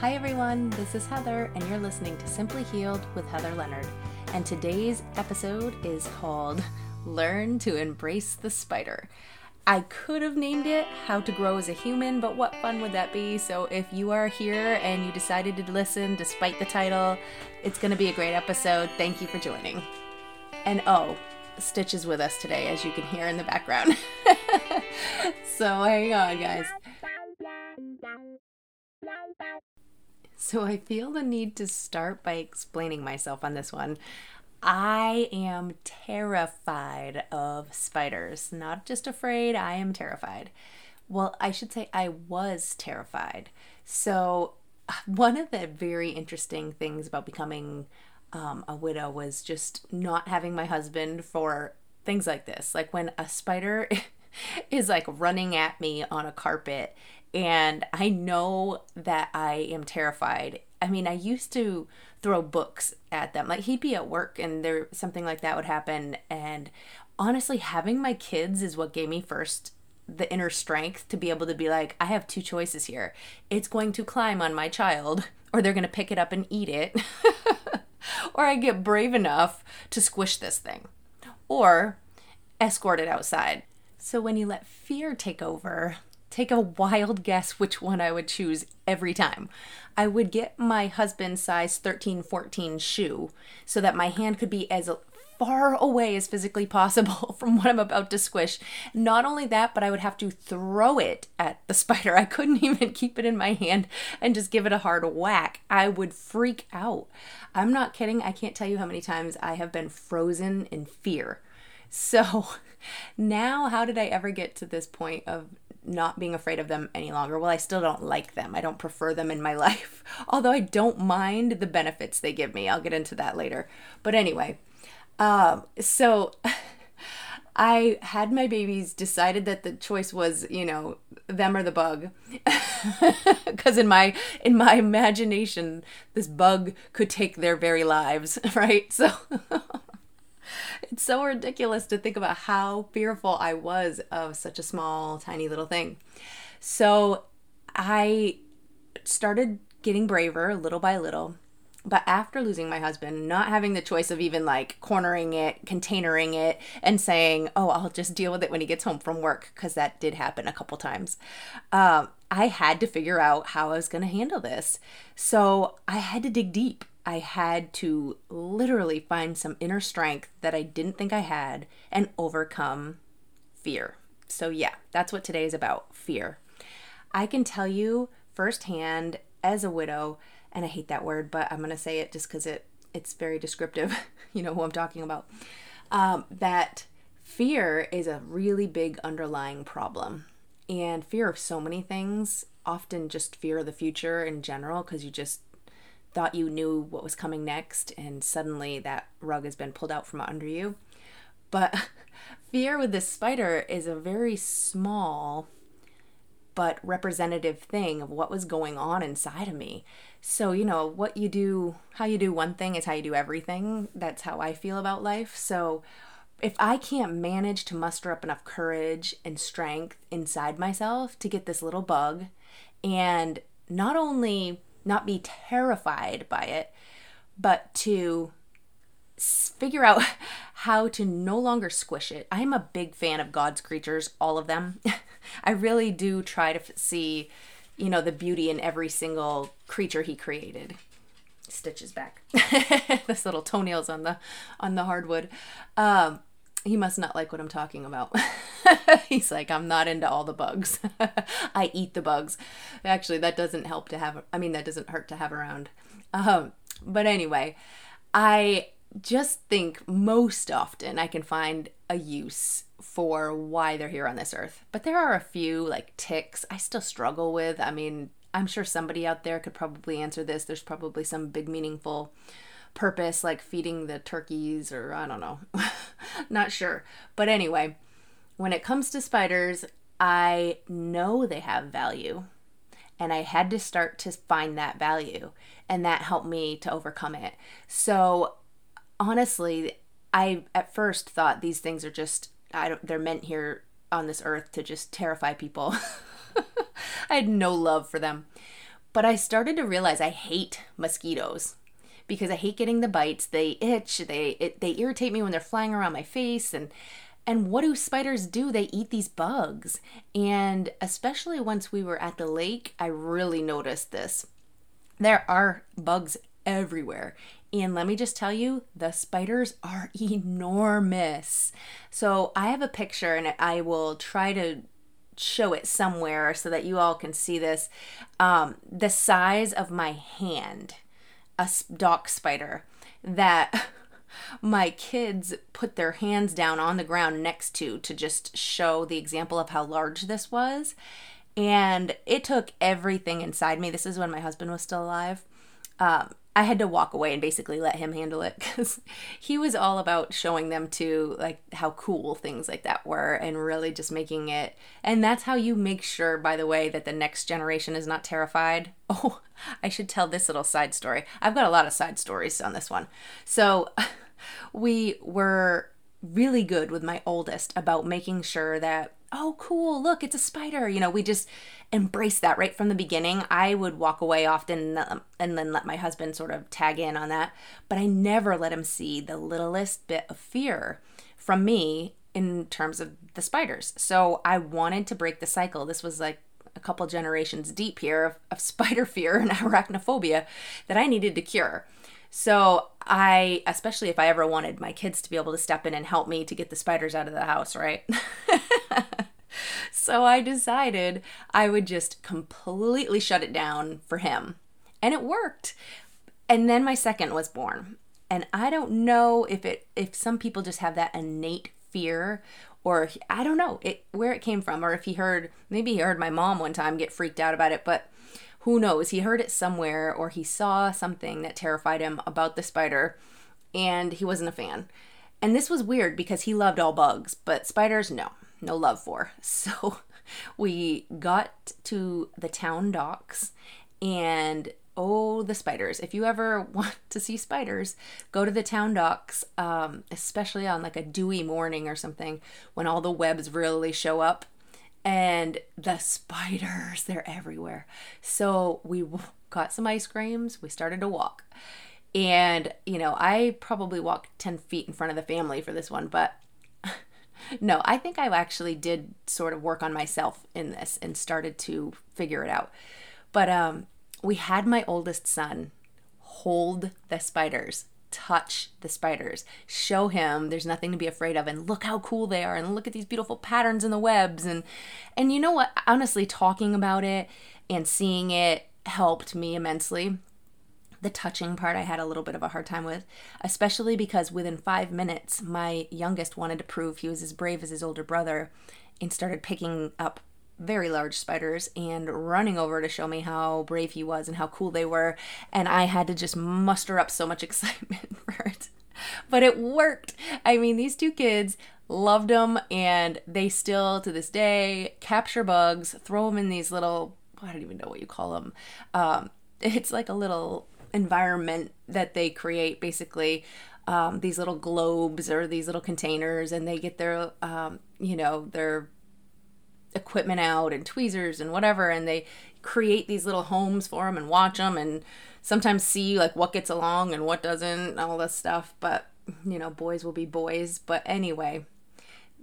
Hi, everyone. This is Heather, and you're listening to Simply Healed with Heather Leonard. And today's episode is called Learn to Embrace the Spider. I could have named it How to Grow as a Human, but what fun would that be? So, if you are here and you decided to listen despite the title, it's going to be a great episode. Thank you for joining. And oh, Stitch is with us today, as you can hear in the background. so, hang on, guys. So I feel the need to start by explaining myself on this one. I am terrified of spiders. Not just afraid, I am terrified. Well, I should say I was terrified. So, one of the very interesting things about becoming um, a widow was just not having my husband for things like this. Like when a spider is like running at me on a carpet and I know that I am terrified. I mean, I used to throw books at them. Like he'd be at work and there something like that would happen and honestly having my kids is what gave me first the inner strength to be able to be like I have two choices here. It's going to climb on my child or they're going to pick it up and eat it. or I get brave enough to squish this thing or escort it outside. So when you let fear take over, Take a wild guess which one I would choose every time. I would get my husband's size 13 14 shoe so that my hand could be as far away as physically possible from what I'm about to squish. Not only that, but I would have to throw it at the spider. I couldn't even keep it in my hand and just give it a hard whack. I would freak out. I'm not kidding. I can't tell you how many times I have been frozen in fear. So now, how did I ever get to this point of not being afraid of them any longer. Well, I still don't like them. I don't prefer them in my life, although I don't mind the benefits they give me. I'll get into that later. But anyway, um, so I had my babies, decided that the choice was, you know, them or the bug. Cuz in my in my imagination, this bug could take their very lives, right? So it's so ridiculous to think about how fearful I was of such a small, tiny little thing. So I started getting braver little by little. But after losing my husband, not having the choice of even like cornering it, containering it, and saying, oh, I'll just deal with it when he gets home from work, because that did happen a couple times, um, I had to figure out how I was going to handle this. So I had to dig deep. I had to literally find some inner strength that I didn't think I had and overcome fear. So, yeah, that's what today is about fear. I can tell you firsthand as a widow, and I hate that word, but I'm going to say it just because it, it's very descriptive. you know who I'm talking about. Um, that fear is a really big underlying problem. And fear of so many things, often just fear of the future in general, because you just thought you knew what was coming next, and suddenly that rug has been pulled out from under you. But fear with this spider is a very small but representative thing of what was going on inside of me. So, you know, what you do, how you do one thing is how you do everything. That's how I feel about life. So, if I can't manage to muster up enough courage and strength inside myself to get this little bug and not only not be terrified by it, but to figure out how to no longer squish it. I'm a big fan of God's creatures, all of them. I really do try to see, you know, the beauty in every single creature he created. Stitches back. this little toenails on the on the hardwood. Um, he must not like what I'm talking about. He's like, I'm not into all the bugs. I eat the bugs. Actually, that doesn't help to have, I mean, that doesn't hurt to have around. Um, but anyway, I just think most often I can find a use for why they're here on this earth. But there are a few like ticks I still struggle with. I mean, I'm sure somebody out there could probably answer this. There's probably some big meaningful purpose, like feeding the turkeys, or I don't know. Not sure. But anyway, when it comes to spiders, I know they have value. And I had to start to find that value. And that helped me to overcome it. So honestly, I at first thought these things are just I don't they're meant here on this earth to just terrify people. I had no love for them. But I started to realize I hate mosquitoes because I hate getting the bites. They itch, they it, they irritate me when they're flying around my face and and what do spiders do? They eat these bugs. And especially once we were at the lake, I really noticed this. There are bugs everywhere. And let me just tell you, the spiders are enormous. So I have a picture and I will try to show it somewhere so that you all can see this. Um, the size of my hand, a dock spider that my kids put their hands down on the ground next to to just show the example of how large this was. And it took everything inside me. This is when my husband was still alive. Um, I had to walk away and basically let him handle it because he was all about showing them to like how cool things like that were and really just making it. And that's how you make sure, by the way, that the next generation is not terrified. Oh, I should tell this little side story. I've got a lot of side stories on this one. So we were really good with my oldest about making sure that oh, cool, look, it's a spider. You know, we just embrace that right from the beginning. I would walk away often um, and then let my husband sort of tag in on that, but I never let him see the littlest bit of fear from me in terms of the spiders. So I wanted to break the cycle. This was like a couple generations deep here of, of spider fear and arachnophobia that I needed to cure. So I, especially if I ever wanted my kids to be able to step in and help me to get the spiders out of the house, right? so I decided I would just completely shut it down for him. And it worked. And then my second was born. And I don't know if it if some people just have that innate fear or I don't know it where it came from or if he heard maybe he heard my mom one time get freaked out about it, but who knows? He heard it somewhere or he saw something that terrified him about the spider and he wasn't a fan. And this was weird because he loved all bugs, but spiders, no, no love for. So we got to the town docks and oh, the spiders. If you ever want to see spiders, go to the town docks, um, especially on like a dewy morning or something when all the webs really show up and the spiders they're everywhere. So we got some ice creams we started to walk. And you know i probably walked 10 feet in front of the family for this one but no i think i actually did sort of work on myself in this and started to figure it out. But um we had my oldest son hold the spiders touch the spiders. Show him there's nothing to be afraid of and look how cool they are and look at these beautiful patterns in the webs and and you know what? Honestly, talking about it and seeing it helped me immensely. The touching part I had a little bit of a hard time with, especially because within 5 minutes my youngest wanted to prove he was as brave as his older brother and started picking up very large spiders and running over to show me how brave he was and how cool they were. And I had to just muster up so much excitement for it. But it worked. I mean, these two kids loved them and they still to this day capture bugs, throw them in these little, I don't even know what you call them. Um, it's like a little environment that they create basically. Um, these little globes or these little containers and they get their um, you know their equipment out and tweezers and whatever and they create these little homes for them and watch them and sometimes see like what gets along and what doesn't and all this stuff but you know boys will be boys. But anyway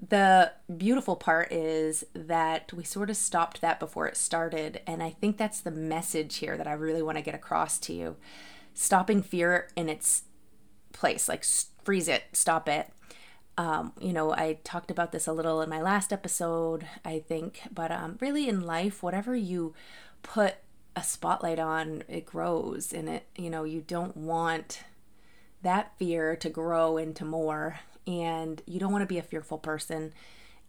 the beautiful part is that we sort of stopped that before it started and i think that's the message here that i really want to get across to you. Stopping fear in its place like freeze it stop it um, you know, I talked about this a little in my last episode, I think, but um, really in life, whatever you put a spotlight on, it grows, and it, you know, you don't want that fear to grow into more, and you don't want to be a fearful person.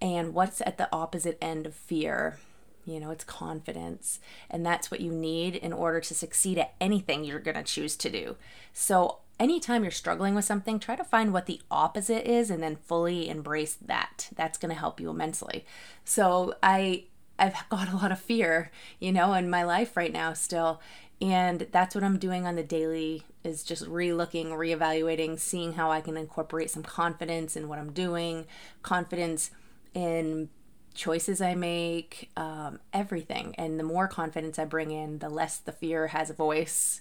And what's at the opposite end of fear? You know, it's confidence. And that's what you need in order to succeed at anything you're going to choose to do. So, anytime you're struggling with something, try to find what the opposite is and then fully embrace that. That's going to help you immensely. So, I I've got a lot of fear, you know, in my life right now still. And that's what I'm doing on the daily is just re-looking, reevaluating, seeing how I can incorporate some confidence in what I'm doing, confidence in choices I make, um, everything. And the more confidence I bring in, the less the fear has a voice.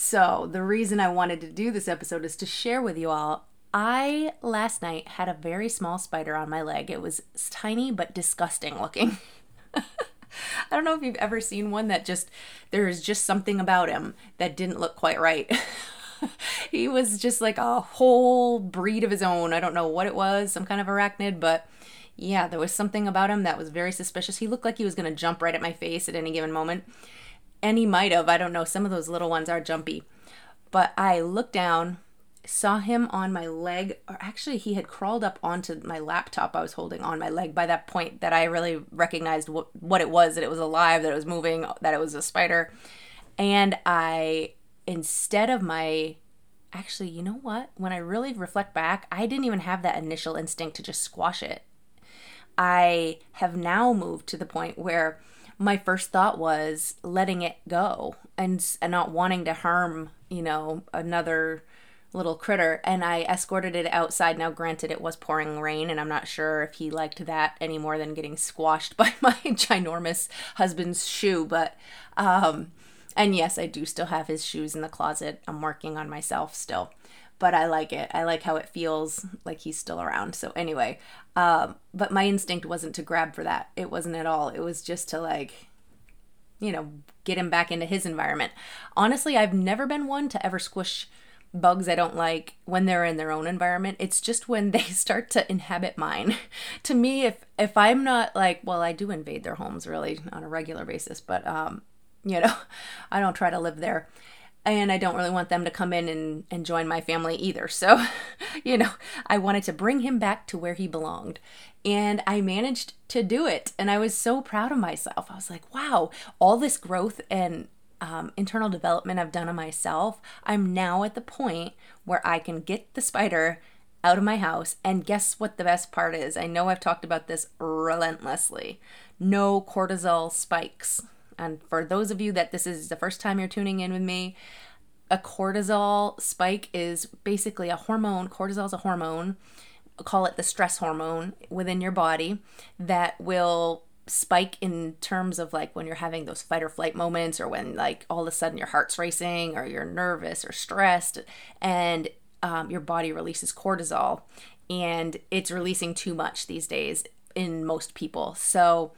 So, the reason I wanted to do this episode is to share with you all. I last night had a very small spider on my leg. It was tiny but disgusting looking. I don't know if you've ever seen one that just, there's just something about him that didn't look quite right. he was just like a whole breed of his own. I don't know what it was, some kind of arachnid, but yeah, there was something about him that was very suspicious. He looked like he was going to jump right at my face at any given moment. And he might have. I don't know. Some of those little ones are jumpy. But I looked down, saw him on my leg, or actually, he had crawled up onto my laptop I was holding on my leg by that point that I really recognized what, what it was that it was alive, that it was moving, that it was a spider. And I instead of my actually, you know what? When I really reflect back, I didn't even have that initial instinct to just squash it. I have now moved to the point where my first thought was letting it go and, and not wanting to harm, you know, another little critter and I escorted it outside. Now, granted, it was pouring rain, and I'm not sure if he liked that any more than getting squashed by my ginormous husband's shoe, but um, and yes, I do still have his shoes in the closet. I'm working on myself still. But I like it. I like how it feels like he's still around. So, anyway, um, but my instinct wasn't to grab for that. It wasn't at all. It was just to, like, you know, get him back into his environment. Honestly, I've never been one to ever squish bugs I don't like when they're in their own environment. It's just when they start to inhabit mine. to me, if if I'm not like, well, I do invade their homes really on a regular basis, but um you know, I don't try to live there. And I don't really want them to come in and, and join my family either. So, you know, I wanted to bring him back to where he belonged. And I managed to do it. And I was so proud of myself. I was like, wow, all this growth and um, internal development I've done on myself, I'm now at the point where I can get the spider out of my house. And guess what the best part is? I know I've talked about this relentlessly. No cortisol spikes. And for those of you that this is the first time you're tuning in with me, a cortisol spike is basically a hormone. Cortisol is a hormone, call it the stress hormone within your body that will spike in terms of like when you're having those fight or flight moments or when like all of a sudden your heart's racing or you're nervous or stressed and um, your body releases cortisol and it's releasing too much these days in most people so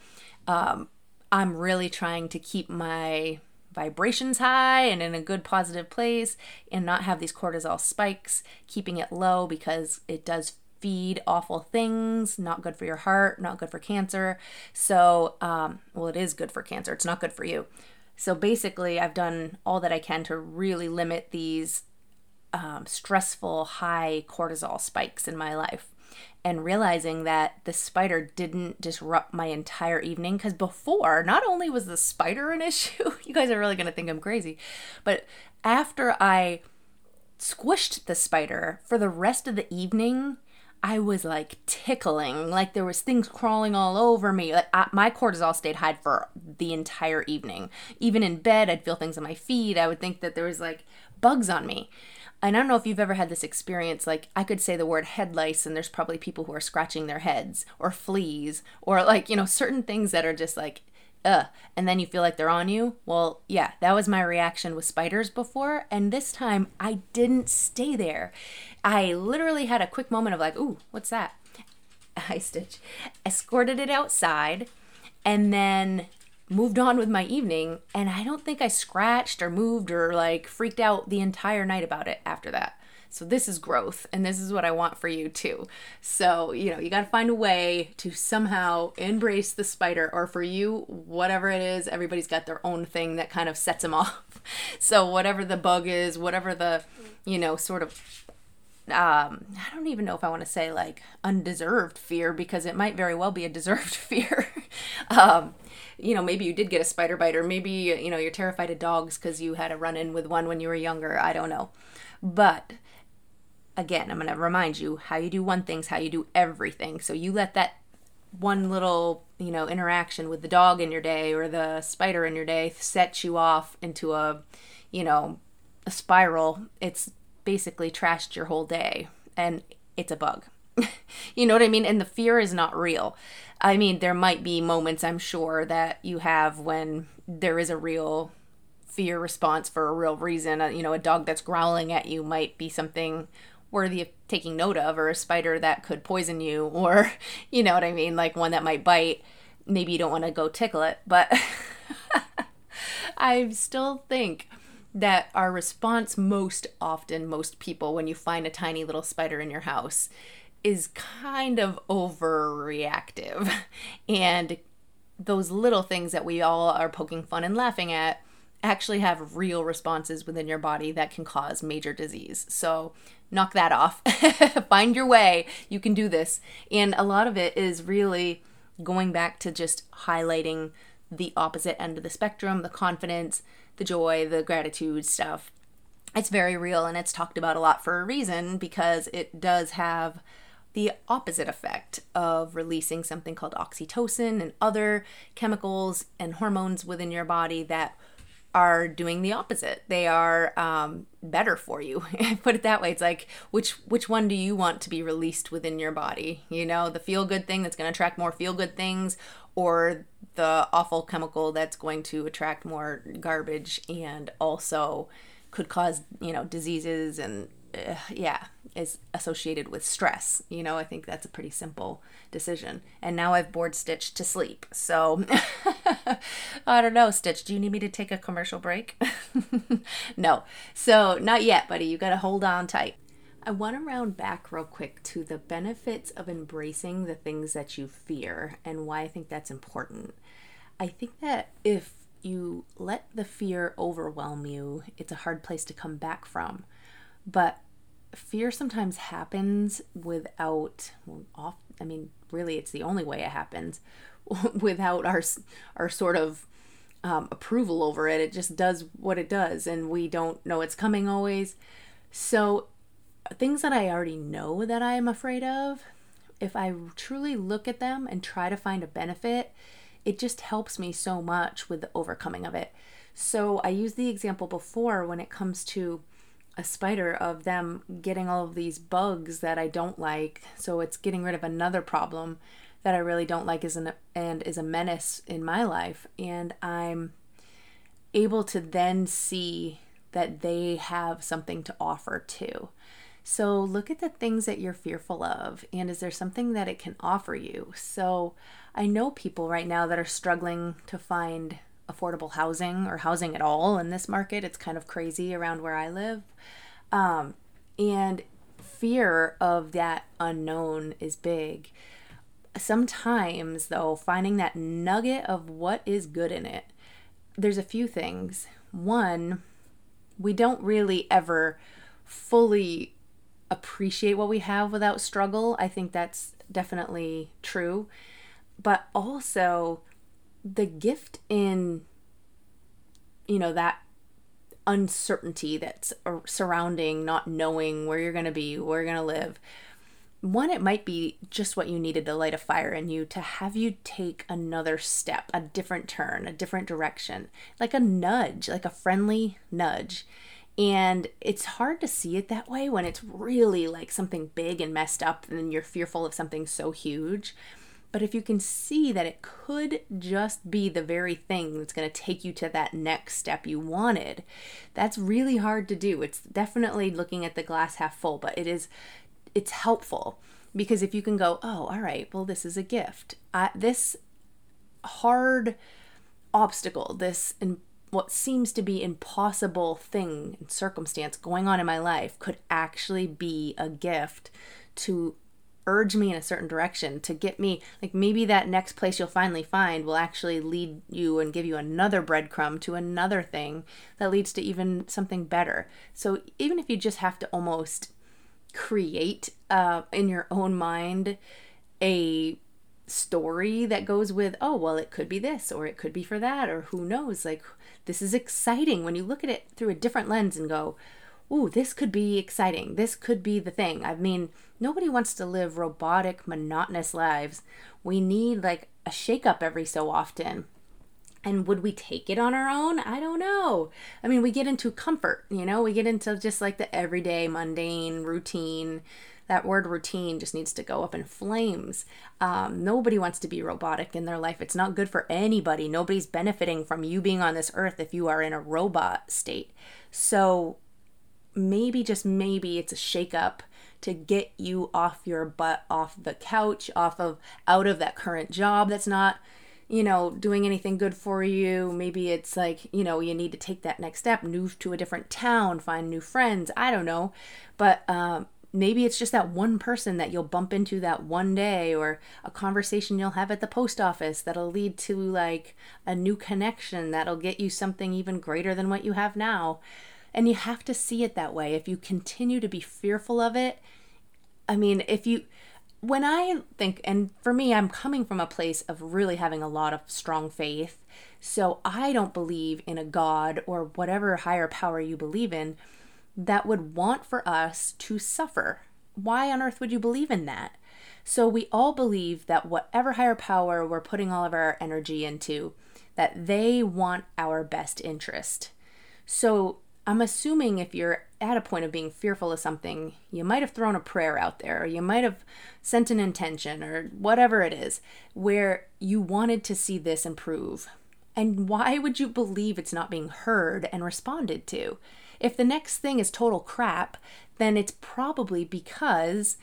um, I'm really trying to keep my vibrations high and in a good positive place and not have these cortisol spikes, keeping it low because it does feed awful things, not good for your heart, not good for cancer. So, um, well, it is good for cancer, it's not good for you. So, basically, I've done all that I can to really limit these um, stressful, high cortisol spikes in my life and realizing that the spider didn't disrupt my entire evening because before not only was the spider an issue you guys are really going to think i'm crazy but after i squished the spider for the rest of the evening i was like tickling like there was things crawling all over me like I, my cortisol stayed high for the entire evening. Even in bed i'd feel things on my feet i would think that there was like bugs on me I don't know if you've ever had this experience. Like, I could say the word head lice, and there's probably people who are scratching their heads, or fleas, or like, you know, certain things that are just like, ugh, and then you feel like they're on you. Well, yeah, that was my reaction with spiders before. And this time, I didn't stay there. I literally had a quick moment of like, ooh, what's that? I stitch. Escorted it outside, and then moved on with my evening and I don't think I scratched or moved or like freaked out the entire night about it after that. So this is growth and this is what I want for you too. So, you know, you got to find a way to somehow embrace the spider or for you whatever it is, everybody's got their own thing that kind of sets them off. So, whatever the bug is, whatever the, you know, sort of um, I don't even know if I want to say like undeserved fear because it might very well be a deserved fear. um, you know, maybe you did get a spider bite, or maybe, you know, you're terrified of dogs because you had a run in with one when you were younger. I don't know. But again, I'm going to remind you how you do one thing's how you do everything. So you let that one little, you know, interaction with the dog in your day or the spider in your day set you off into a, you know, a spiral. It's basically trashed your whole day and it's a bug. you know what I mean? And the fear is not real. I mean, there might be moments, I'm sure, that you have when there is a real fear response for a real reason. Uh, you know, a dog that's growling at you might be something worthy of taking note of, or a spider that could poison you, or, you know what I mean? Like one that might bite. Maybe you don't want to go tickle it, but I still think that our response most often, most people, when you find a tiny little spider in your house, is kind of overreactive. And those little things that we all are poking fun and laughing at actually have real responses within your body that can cause major disease. So knock that off. Find your way. You can do this. And a lot of it is really going back to just highlighting the opposite end of the spectrum the confidence, the joy, the gratitude stuff. It's very real and it's talked about a lot for a reason because it does have the opposite effect of releasing something called oxytocin and other chemicals and hormones within your body that are doing the opposite. They are um, better for you. Put it that way. It's like which which one do you want to be released within your body? You know, the feel good thing that's going to attract more feel good things, or the awful chemical that's going to attract more garbage and also could cause you know diseases and uh, yeah is associated with stress. You know, I think that's a pretty simple decision. And now I've bored stitched to sleep. So I don't know, Stitch, do you need me to take a commercial break? no. So not yet, buddy. You got to hold on tight. I want to round back real quick to the benefits of embracing the things that you fear and why I think that's important. I think that if you let the fear overwhelm you, it's a hard place to come back from. But fear sometimes happens without well, off I mean really it's the only way it happens without our our sort of um, approval over it it just does what it does and we don't know it's coming always so things that I already know that I am afraid of if I truly look at them and try to find a benefit it just helps me so much with the overcoming of it so I used the example before when it comes to a spider of them getting all of these bugs that I don't like. So it's getting rid of another problem that I really don't like is an, and is a menace in my life. And I'm able to then see that they have something to offer too. So look at the things that you're fearful of and is there something that it can offer you? So I know people right now that are struggling to find affordable housing or housing at all in this market. It's kind of crazy around where I live. Um, and fear of that unknown is big. Sometimes, though, finding that nugget of what is good in it, there's a few things. One, we don't really ever fully appreciate what we have without struggle. I think that's definitely true. But also, the gift in you know that uncertainty that's surrounding not knowing where you're going to be where you're going to live one it might be just what you needed to light a fire in you to have you take another step a different turn a different direction like a nudge like a friendly nudge and it's hard to see it that way when it's really like something big and messed up and you're fearful of something so huge but if you can see that it could just be the very thing that's going to take you to that next step you wanted, that's really hard to do. It's definitely looking at the glass half full, but it is it's helpful because if you can go, "Oh, all right, well this is a gift." I, this hard obstacle, this what seems to be impossible thing and circumstance going on in my life could actually be a gift to urge me in a certain direction to get me like maybe that next place you'll finally find will actually lead you and give you another breadcrumb to another thing that leads to even something better. So even if you just have to almost create uh, in your own mind a story that goes with oh well it could be this or it could be for that or who knows like this is exciting when you look at it through a different lens and go ooh, this could be exciting. This could be the thing. I mean, nobody wants to live robotic, monotonous lives. We need like a shakeup every so often. And would we take it on our own? I don't know. I mean, we get into comfort, you know, we get into just like the everyday, mundane routine That word routine just needs to go up in flames. Um, nobody wants to be robotic in their life. It's not good for anybody. Nobody's benefiting from you being on this earth if you are in a robot state. So maybe, just maybe, it's a shake up to get you off your butt, off the couch, off of out of that current job that's not you know, doing anything good for you. Maybe it's like, you know, you need to take that next step, move to a different town, find new friends. I don't know. But um, maybe it's just that one person that you'll bump into that one day or a conversation you'll have at the post office that'll lead to like a new connection that'll get you something even greater than what you have now. And you have to see it that way. If you continue to be fearful of it, I mean, if you when I think, and for me, I'm coming from a place of really having a lot of strong faith. So I don't believe in a God or whatever higher power you believe in that would want for us to suffer. Why on earth would you believe in that? So we all believe that whatever higher power we're putting all of our energy into, that they want our best interest. So I'm assuming if you're at a point of being fearful of something, you might have thrown a prayer out there, or you might have sent an intention, or whatever it is, where you wanted to see this improve. And why would you believe it's not being heard and responded to? If the next thing is total crap, then it's probably because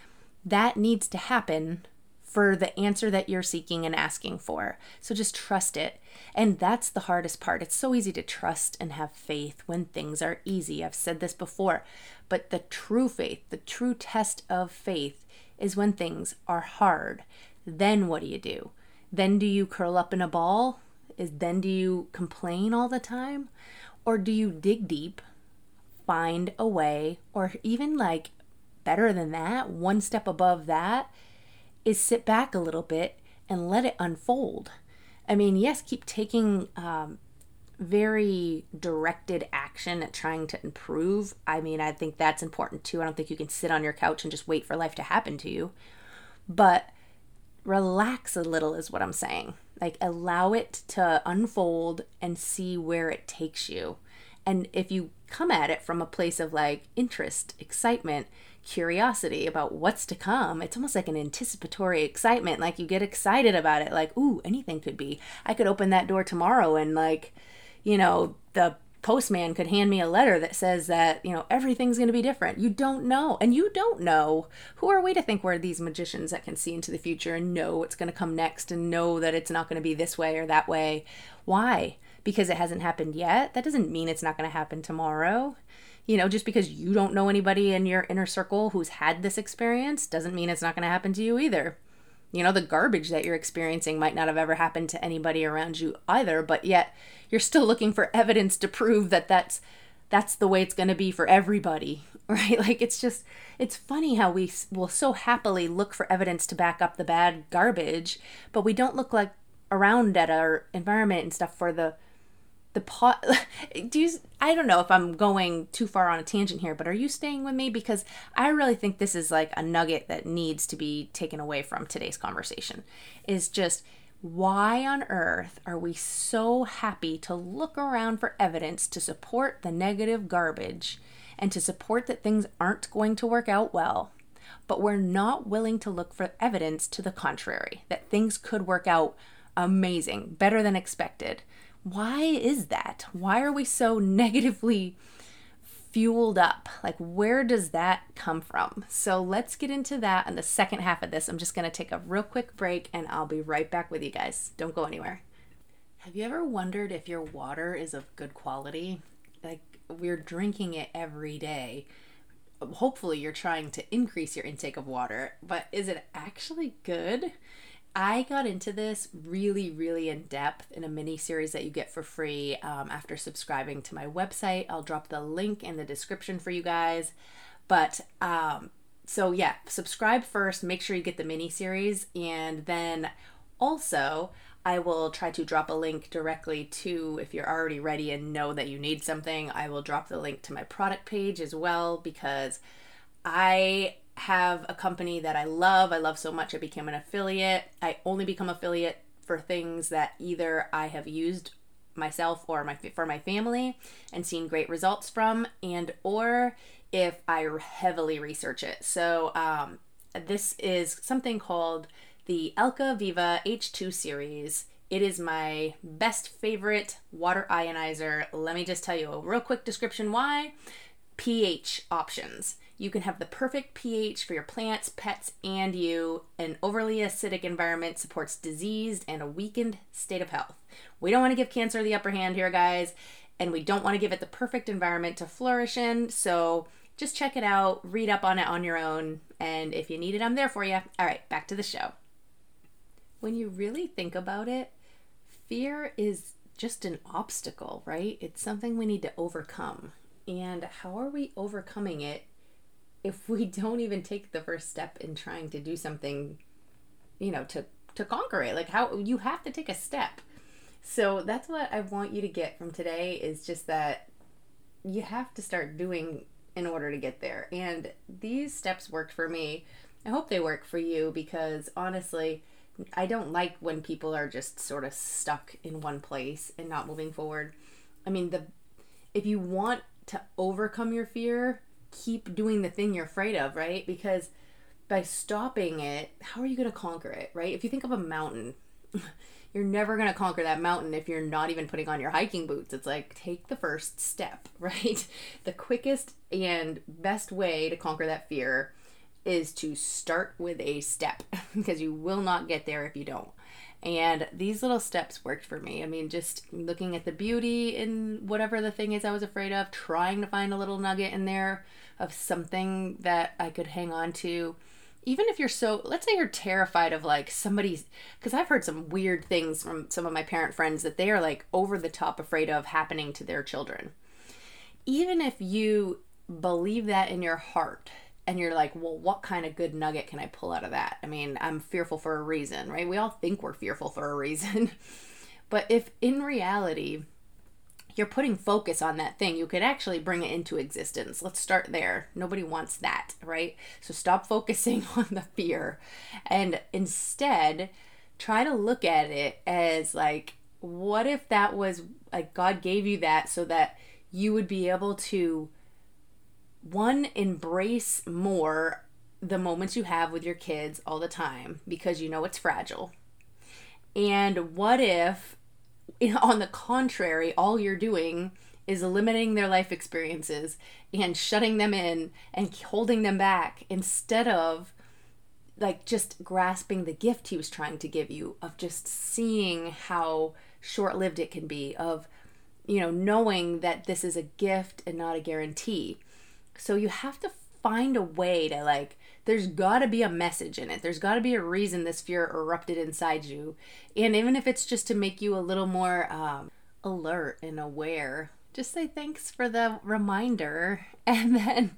that needs to happen for the answer that you're seeking and asking for. So just trust it. And that's the hardest part. It's so easy to trust and have faith when things are easy. I've said this before, but the true faith, the true test of faith is when things are hard. Then what do you do? Then do you curl up in a ball? Is then do you complain all the time? Or do you dig deep, find a way, or even like better than that, one step above that, is sit back a little bit and let it unfold. I mean, yes, keep taking um, very directed action at trying to improve. I mean, I think that's important too. I don't think you can sit on your couch and just wait for life to happen to you. But relax a little is what I'm saying. Like, allow it to unfold and see where it takes you. And if you come at it from a place of like interest, excitement, curiosity about what's to come. It's almost like an anticipatory excitement. Like you get excited about it, like, ooh, anything could be. I could open that door tomorrow and, like, you know, the postman could hand me a letter that says that, you know, everything's going to be different. You don't know. And you don't know. Who are we to think we're these magicians that can see into the future and know what's going to come next and know that it's not going to be this way or that way? Why? Because it hasn't happened yet? That doesn't mean it's not going to happen tomorrow. You know, just because you don't know anybody in your inner circle who's had this experience doesn't mean it's not going to happen to you either. You know, the garbage that you're experiencing might not have ever happened to anybody around you either, but yet you're still looking for evidence to prove that that's that's the way it's going to be for everybody, right? Like it's just it's funny how we will so happily look for evidence to back up the bad garbage, but we don't look like around at our environment and stuff for the the pot do you i don't know if i'm going too far on a tangent here but are you staying with me? Because i really think this is like a nugget that needs to be taken away from today's conversation is just why on earth are we so happy to look around for evidence to support the negative garbage and to support that things aren't going to work out well but we're not willing to look for evidence to the contrary that things could work out amazing better than expected why is that? Why are we so negatively fueled up? Like, where does that come from? So, let's get into that in the second half of this. I'm just going to take a real quick break and I'll be right back with you guys. Don't go anywhere. Have you ever wondered if your water is of good quality? Like, we're drinking it every day. Hopefully, you're trying to increase your intake of water, but is it actually good? I got into this really, really in depth in a mini series that you get for free um, after subscribing to my website. I'll drop the link in the description for you guys. But um, so, yeah, subscribe first, make sure you get the mini series, and then also I will try to drop a link directly to if you're already ready and know that you need something. I will drop the link to my product page as well because I have a company that I love. I love so much I became an affiliate. I only become affiliate for things that either I have used myself or my for my family and seen great results from and or if I heavily research it. So, um, this is something called the AlkaViva H2 series. It is my best favorite water ionizer. Let me just tell you a real quick description why. pH options. You can have the perfect pH for your plants, pets, and you. An overly acidic environment supports diseased and a weakened state of health. We don't want to give cancer the upper hand here, guys, and we don't want to give it the perfect environment to flourish in. So just check it out, read up on it on your own, and if you need it, I'm there for you. All right, back to the show. When you really think about it, fear is just an obstacle, right? It's something we need to overcome. And how are we overcoming it if we don't even take the first step in trying to do something, you know, to to conquer it? Like how you have to take a step. So that's what I want you to get from today is just that you have to start doing in order to get there. And these steps worked for me. I hope they work for you because honestly, I don't like when people are just sort of stuck in one place and not moving forward. I mean, the if you want to overcome your fear, keep doing the thing you're afraid of, right? Because by stopping it, how are you going to conquer it, right? If you think of a mountain, you're never going to conquer that mountain if you're not even putting on your hiking boots. It's like take the first step, right? The quickest and best way to conquer that fear is to start with a step because you will not get there if you don't. And these little steps worked for me. I mean, just looking at the beauty in whatever the thing is I was afraid of, trying to find a little nugget in there of something that I could hang on to. Even if you're so, let's say you're terrified of like somebody's, because I've heard some weird things from some of my parent friends that they are like over the top afraid of happening to their children. Even if you believe that in your heart, and you're like, well, what kind of good nugget can I pull out of that? I mean, I'm fearful for a reason, right? We all think we're fearful for a reason. but if in reality, you're putting focus on that thing, you could actually bring it into existence. Let's start there. Nobody wants that, right? So stop focusing on the fear and instead try to look at it as like, what if that was like God gave you that so that you would be able to one embrace more the moments you have with your kids all the time because you know it's fragile. And what if, on the contrary, all you're doing is limiting their life experiences and shutting them in and holding them back instead of like just grasping the gift he was trying to give you of just seeing how short lived it can be, of, you know, knowing that this is a gift and not a guarantee. So you have to find a way to like there's got to be a message in it. There's got to be a reason this fear erupted inside you. And even if it's just to make you a little more um, alert and aware, just say thanks for the reminder and then,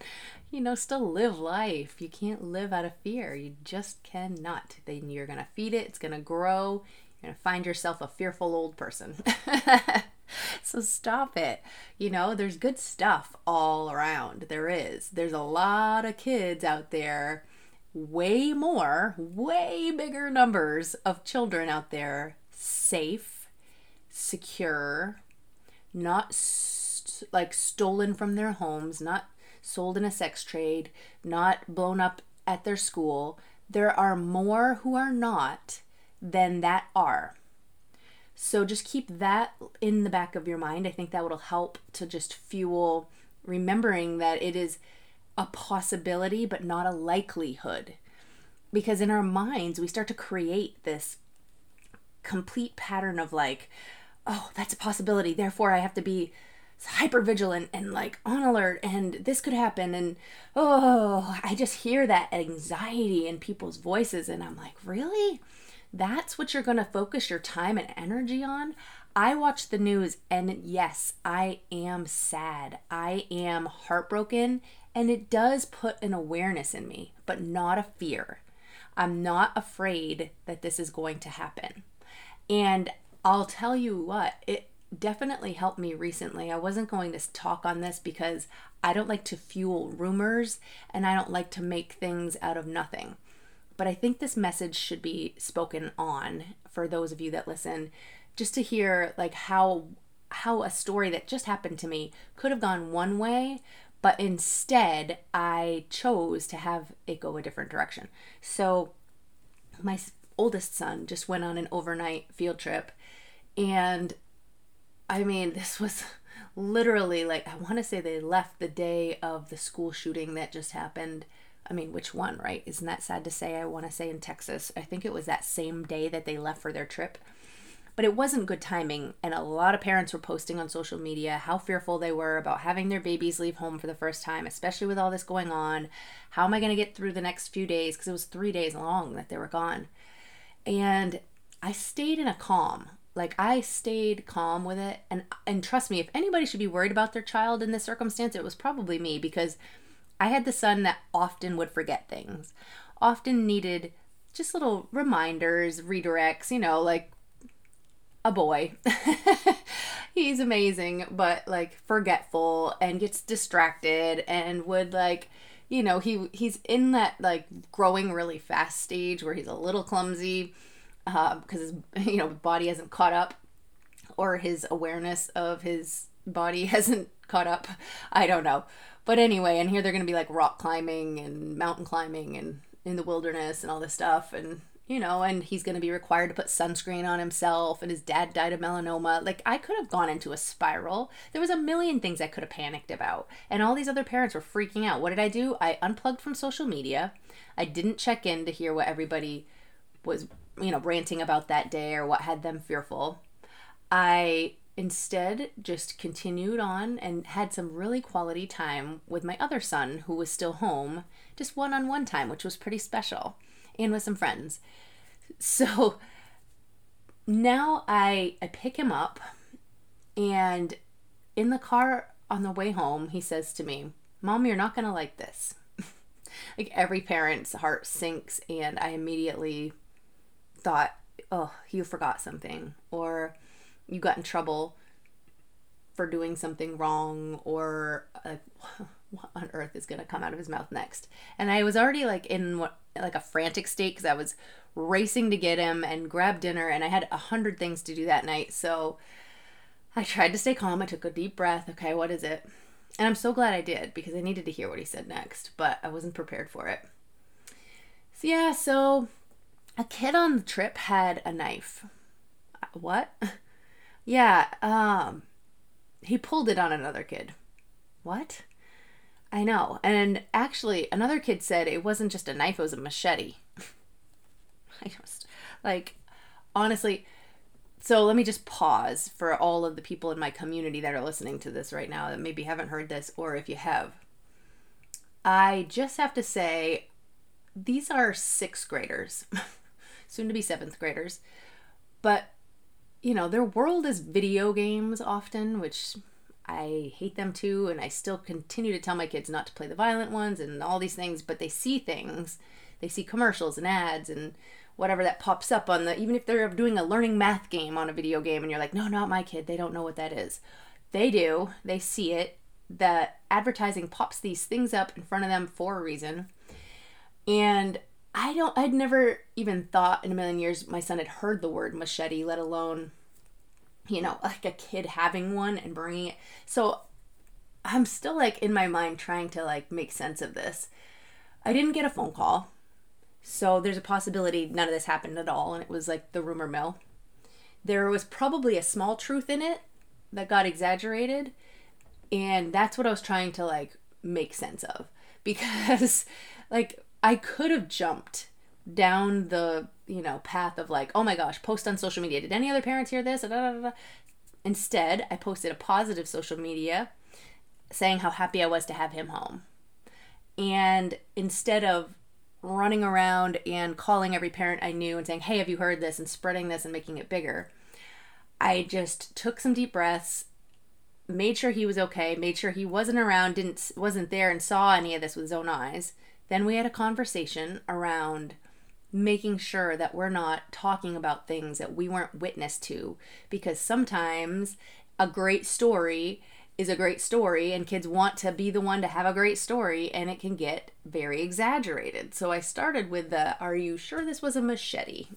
you know, still live life. You can't live out of fear. You just cannot. Then you're going to feed it, it's going to grow. You're going to find yourself a fearful old person. so stop it. You know, there's good stuff all around. There is. There's a lot of kids out there, way more, way bigger numbers of children out there, safe, secure, not st- like stolen from their homes, not sold in a sex trade, not blown up at their school. There are more who are not than that are. So just keep that in the back of your mind. I think that will help to just fuel remembering that it is a possibility but not a likelihood. Because in our minds, we start to create this complete pattern of like, oh, that's a possibility. Therefore, I have to be hyper vigilant and like on alert and this could happen and oh i just hear that anxiety in people's voices and i'm like really that's what you're going to focus your time and energy on. I watch the news and yes, I am sad. I am heartbroken and it does put an awareness in me, but not a fear. I'm not afraid that this is going to happen. And I'll tell you what, it definitely helped me recently. I wasn't going to talk on this because I don't like to fuel rumors and I don't like to make things out of nothing but I think this message should be spoken on for those of you that listen just to hear like how how a story that just happened to me could have gone one way But instead, I chose to have it go a different direction. So my oldest son just went on an overnight field trip. And I mean, this was literally like, I want to say they left the day of the school shooting that just happened. I mean, which one, right? Isn't that sad to say? I want to say in Texas. I think it was that same day that they left for their trip. But it wasn't good timing, and a lot of parents were posting on social media how fearful they were about having their babies leave home for the first time, especially with all this going on. How am I going to get through the next few days? Because it was three days long that they were gone. And I stayed in a calm. Like I stayed calm with it and and trust me if anybody should be worried about their child in this circumstance it was probably me because I had the son that often would forget things. Often needed just little reminders, redirects, you know, like a boy. He's amazing, but like forgetful and gets distracted and would like you know, he he's in that like growing really fast stage where he's a little clumsy because uh, his you know body hasn't caught up or his awareness of his body hasn't caught up. I don't know. But anyway, and here they're going to be like rock climbing and mountain climbing and in the wilderness and all this stuff and you know, and he's going to be required to put sunscreen on himself, and his dad died of melanoma. Like, I could have gone into a spiral. There was a million things I could have panicked about. And all these other parents were freaking out. What did I do? I unplugged from social media. I didn't check in to hear what everybody was, you know, ranting about that day or what had them fearful. I instead just continued on and had some really quality time with my other son who was still home, just one on one time, which was pretty special and with some friends. So now I I pick him up and in the car on the way home he says to me, "Mom, you're not going to like this." like every parent's heart sinks and I immediately thought, "Oh, you forgot something." Or you got in trouble for doing something wrong or uh, what on earth is going to come out of his mouth next? And i was already like in what like a frantic state because i was racing to get him and grab dinner and i had a hundred things to do that night. So i tried to stay calm. I took a deep breath. Okay what is it? And i'm so glad i did because i needed to hear what he said next but i wasn't prepared for it. So yeah so a kid on the trip had a knife. What yeah um he pulled it on another kid what I know. And actually, another kid said it wasn't just a knife, it was a machete. I just, like, honestly, so let me just pause for all of the people in my community that are listening to this right now that maybe haven't heard this, or if you have. I just have to say, these are sixth graders, soon to be seventh graders, but you know, their world is video games often, which I hate them too, and I still continue to tell my kids not to play the violent ones and all these things, but they see things. They see commercials and ads and whatever that pops up on the, even if they're doing a learning math game on a video game and you're like, no, not my kid, they don't know what that is. They do, they see it. The advertising pops these things up in front of them for a reason. And I don't, I'd never even thought in a million years my son had heard the word machete, let alone you know, like a kid having one and bringing it. So I'm still like in my mind trying to like make sense of this. I didn't get a phone call. So there's a possibility none of this happened at all and it was like the rumor mill. There was probably a small truth in it that got exaggerated and that's what I was trying to like make sense of because like I could have jumped down the you know path of like oh my gosh post on social media. Did any other parents hear this? Instead i posted a positive social media saying how happy i was to have him home. And instead of running around and calling every parent i knew and saying hey have you heard this? and spreading this and making it bigger i just took some deep breaths made sure he was okay made sure he wasn't around didn't wasn't there and saw any of this with his own eyes then we had a conversation around making sure that we're not talking about things that we weren't witness to because sometimes a great story is a great story and kids want to be the one to have a great story and it can get very exaggerated. So I started with the are you sure this was a machete?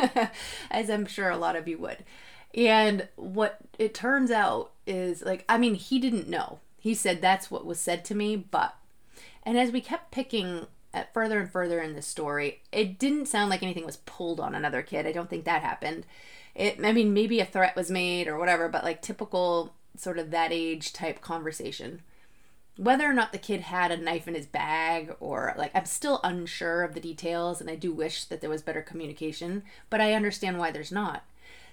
As I'm sure a lot of you would. And what it turns out is like I mean he didn't know He said that's what was said to me, but. And as we kept picking at further and further in this story, it didn't sound like anything was pulled on another kid. I don't think that happened. It, I mean, maybe a threat was made or whatever, but like typical sort of that age type conversation. Whether or not the kid had a knife in his bag or like, I'm still unsure of the details, and I do wish that there was better communication, but I understand why there's not.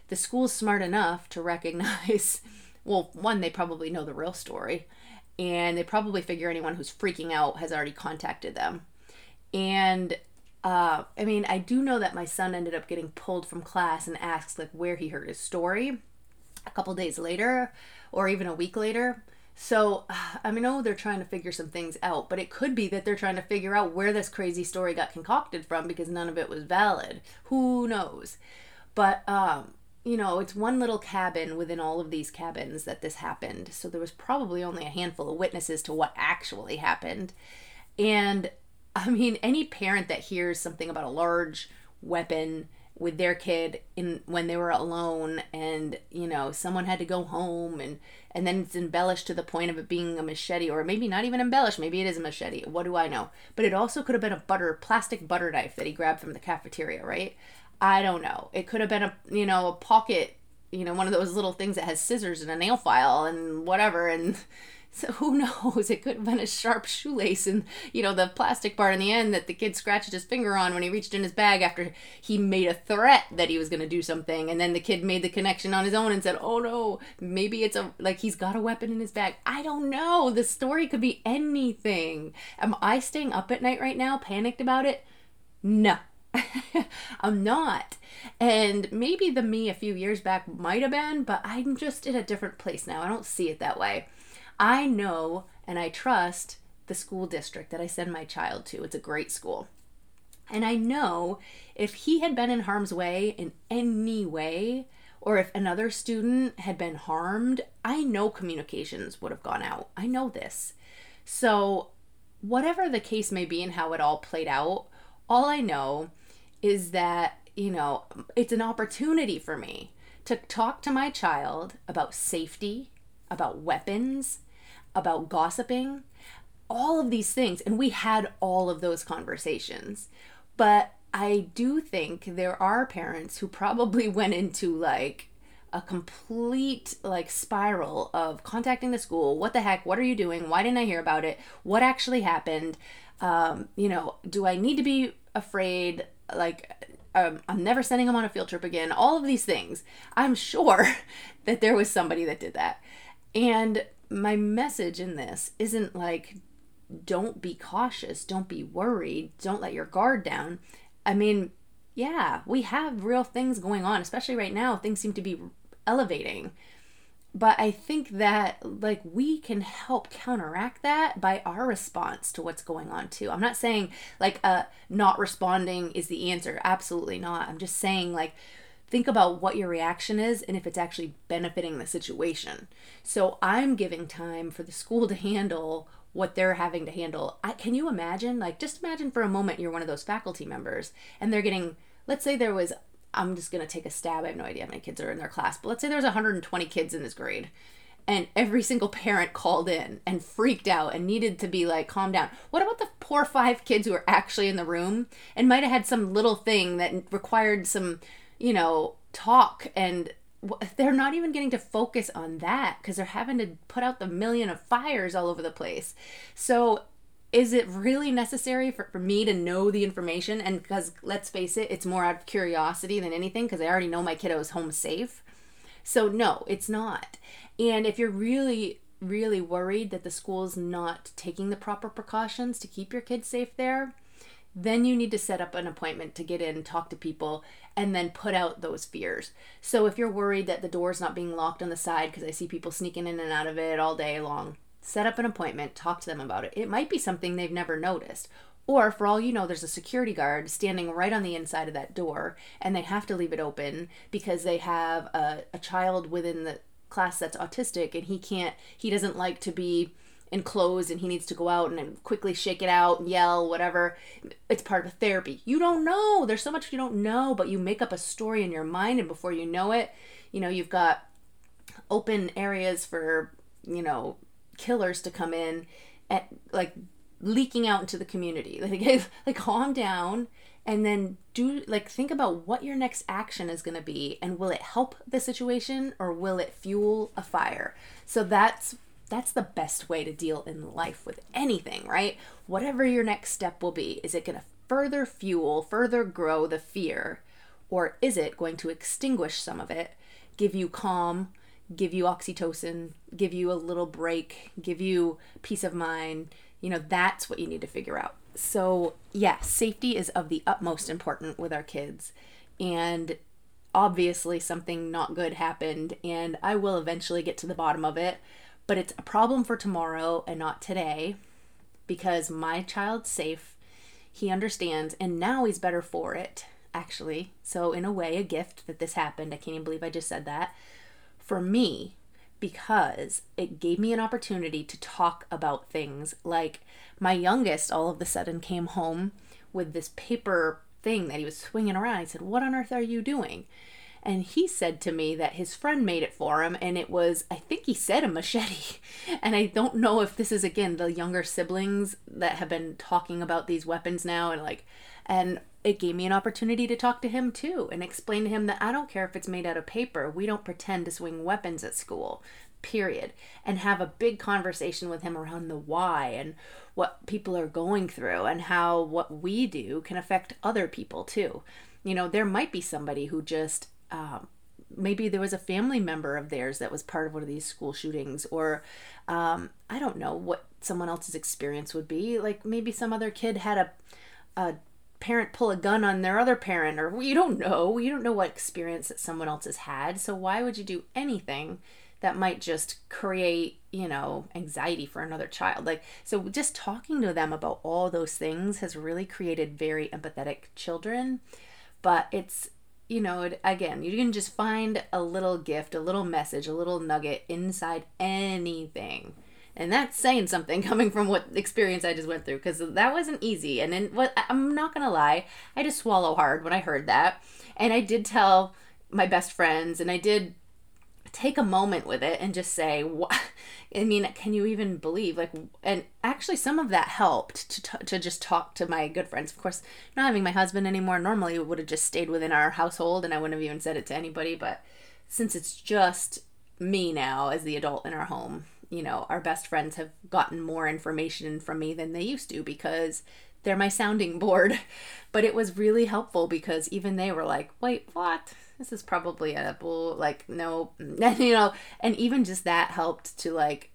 The school's smart enough to recognize, well, one, they probably know the real story, and they probably figure anyone who's freaking out has already contacted them and uh, I mean, I do know that my son ended up getting pulled from class and asked like where he heard his story a couple days later or even a week later. So, I mean, know they're trying to figure some things out, but it could be that they're trying to figure out where this crazy story got concocted from because none of it was valid. Who knows? But, um, you know, it's one little cabin within all of these cabins that this happened. So there was probably only a handful of witnesses to what actually happened. And I mean, any parent that hears something about a large weapon with their kid in when they were alone and you know someone had to go home and and then it's embellished to the point of it being a machete or maybe not even embellished maybe it is a machete what do i know but it also could have been a butter plastic butter knife that he grabbed from the cafeteria right i don't know it could have been a you know a pocket you know one of those little things that has scissors and a nail file and whatever and so who knows? It could have been a sharp shoelace and, you know, the plastic part in the end that the kid scratched his finger on when he reached in his bag after he made a threat that he was going to do something. And then the kid made the connection on his own and said, oh no, maybe it's a, like he's got a weapon in his bag. I don't know. The story could be anything. Am I staying up at night right now, panicked about it? No. I'm not. And maybe the me a few years back might have been, but I'm just in a different place now. I don't see it that way. I know and I trust the school district that I send my child to. It's a great school. And I know if he had been in harm's way in any way, or if another student had been harmed, I know communications would have gone out. I know this. So, whatever the case may be and how it all played out, all I know is that, you know, it's an opportunity for me to talk to my child about safety, about weapons, about gossiping, all of these things. And we had all of those conversations. But I do think there are parents who probably went into like a complete like spiral of contacting the school. What the heck? What are you doing? Why didn't I hear about it? What actually happened? Um, you know, do I need to be afraid? Like, um, I'm never sending them on a field trip again. All of these things. I'm sure that there was somebody that did that. And my message in this isn't like, don't be cautious, don't be worried, don't let your guard down. I mean, yeah, we have real things going on, especially right now. Things seem to be elevating. But I think that like we can help counteract that by our response to what's going on too. I'm not saying like uh not responding is the answer. Absolutely not. I'm just saying like think about what your reaction is and if it's actually benefiting the situation. So I'm giving time for the school to handle what they're having to handle. I, can you imagine? Like, just imagine for a moment you're one of those faculty members and they're getting, let's say there was, I'm just going to take a stab. I have no idea how many kids are in their class, but let's say there's 120 kids in this grade and every single parent called in and freaked out and needed to be like calm down what about the poor five kids who are actually in the room and might have had some little thing that required some you know, talk and they're not even getting to focus on that because they're having to put out the million of fires all over the place. So, is it really necessary for, for me to know the information? And because let's face it, it's more out of curiosity than anything because I already know my kiddo is home safe. So, no, it's not. And if you're really, really worried that the school's not taking the proper precautions to keep your kids safe there, then you need to set up an appointment to get in, talk to people, and then put out those fears. So if you're worried that the door's not being locked on the side because I see people sneaking in and out of it all day long, set up an appointment, talk to them about it. It might be something they've never noticed. Or for all you know, there's a security guard standing right on the inside of that door and they have to leave it open because they have a, a child within the class that's autistic and he can't, he doesn't like to be enclosed and he needs to go out and quickly shake it out and yell, whatever. It's part of therapy. You don't know. There's so much you don't know, but you make up a story in your mind, and before you know it, you know, you've got open areas for, you know, killers to come in at like leaking out into the community. Like, like calm down and then do like think about what your next action is going to be and will it help the situation or will it fuel a fire so that's that's the best way to deal in life with anything right whatever your next step will be is it going to further fuel further grow the fear or is it going to extinguish some of it give you calm give you oxytocin give you a little break give you peace of mind you know that's what you need to figure out so, yeah, safety is of the utmost important with our kids. And obviously, something not good happened, and I will eventually get to the bottom of it. But it's a problem for tomorrow and not today because my child's safe. He understands, and now he's better for it, actually. So, in a way, a gift that this happened. I can't even believe I just said that. For me, because it gave me an opportunity to talk about things like my youngest all of a sudden came home with this paper thing that he was swinging around. I said, What on earth are you doing? And he said to me that his friend made it for him, and it was, I think he said a machete. And I don't know if this is, again, the younger siblings that have been talking about these weapons now, and like, and it gave me an opportunity to talk to him too and explain to him that I don't care if it's made out of paper. We don't pretend to swing weapons at school, period. And have a big conversation with him around the why and what people are going through and how what we do can affect other people too. You know, there might be somebody who just, um, maybe there was a family member of theirs that was part of one of these school shootings, or um, I don't know what someone else's experience would be. Like maybe some other kid had a, a parent pull a gun on their other parent or you don't know. You don't know what experience that someone else has had. So why would you do anything that might just create you know anxiety for another child? Like so just talking to them about all those things has really created very empathetic children. But it's you know again you can just find a little gift a little message a little nugget inside anything and that's saying something coming from what experience I just went through because that wasn't easy. And then what I'm not gonna lie, I just swallow hard when I heard that, and I did tell my best friends, and I did take a moment with it and just say, "What?" I mean, can you even believe? Like, and actually, some of that helped to t- to just talk to my good friends. Of course, not having my husband anymore. Normally, would have just stayed within our household, and I wouldn't have even said it to anybody. But since it's just me now as the adult in our home, you know, our best friends have gotten more information from me than they used to because they're my sounding board. But it was really helpful because even they were like, wait, what? This is probably a bull, like, no, and, you know, and even just that helped to like,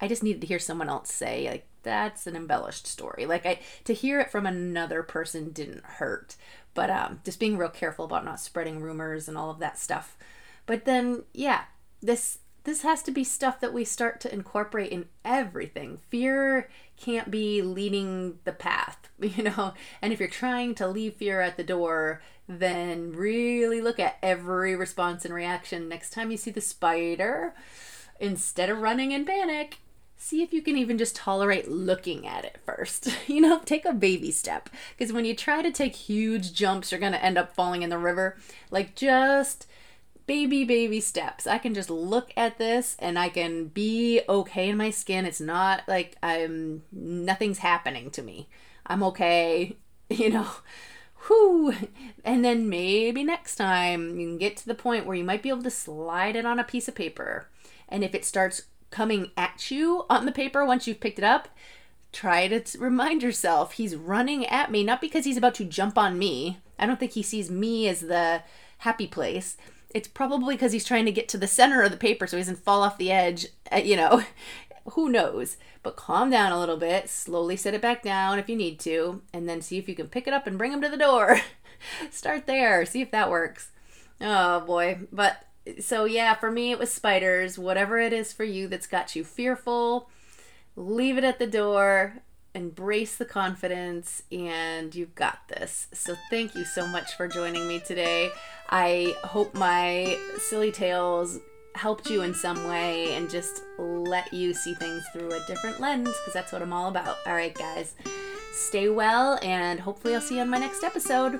I just needed to hear someone else say, like, that's an embellished story. Like, I, to hear it from another person didn't hurt. But um, just being real careful about not spreading rumors and all of that stuff. But then, yeah, this this has to be stuff that we start to incorporate in everything. Fear can't be leading the path, you know? And if you're trying to leave fear at the door, then really look at every response and reaction. Next time you see the spider, instead of running in panic, see if you can even just tolerate looking at it first. You know, take a baby step. Because when you try to take huge jumps, you're going to end up falling in the river. Like, just baby, baby steps. I can just look at this and I can be okay in my skin. It's not like I'm, nothing's happening to me. I'm okay, you know. Whew. And then maybe next time you can get to the point where you might be able to slide it on a piece of paper. And if it starts coming at you on the paper once you've picked it up, try to remind yourself he's running at me, not because he's about to jump on me. I don't think he sees me as the happy place it's probably because he's trying to get to the center of the paper so he doesn't fall off the edge. Uh, you know, who knows? But calm down a little bit, slowly set it back down if you need to, and then see if you can pick it up and bring him to the door. Start there, see if that works. Oh boy. But so yeah, for me it was spiders. Whatever it is for you that's got you fearful, leave it at the door embrace the confidence and you've got this. So thank you so much for joining me today. I hope my silly tales helped you in some way and just let you see things through a different lens because that's what I'm all about. All right, guys. Stay well and hopefully I'll see you on my next episode.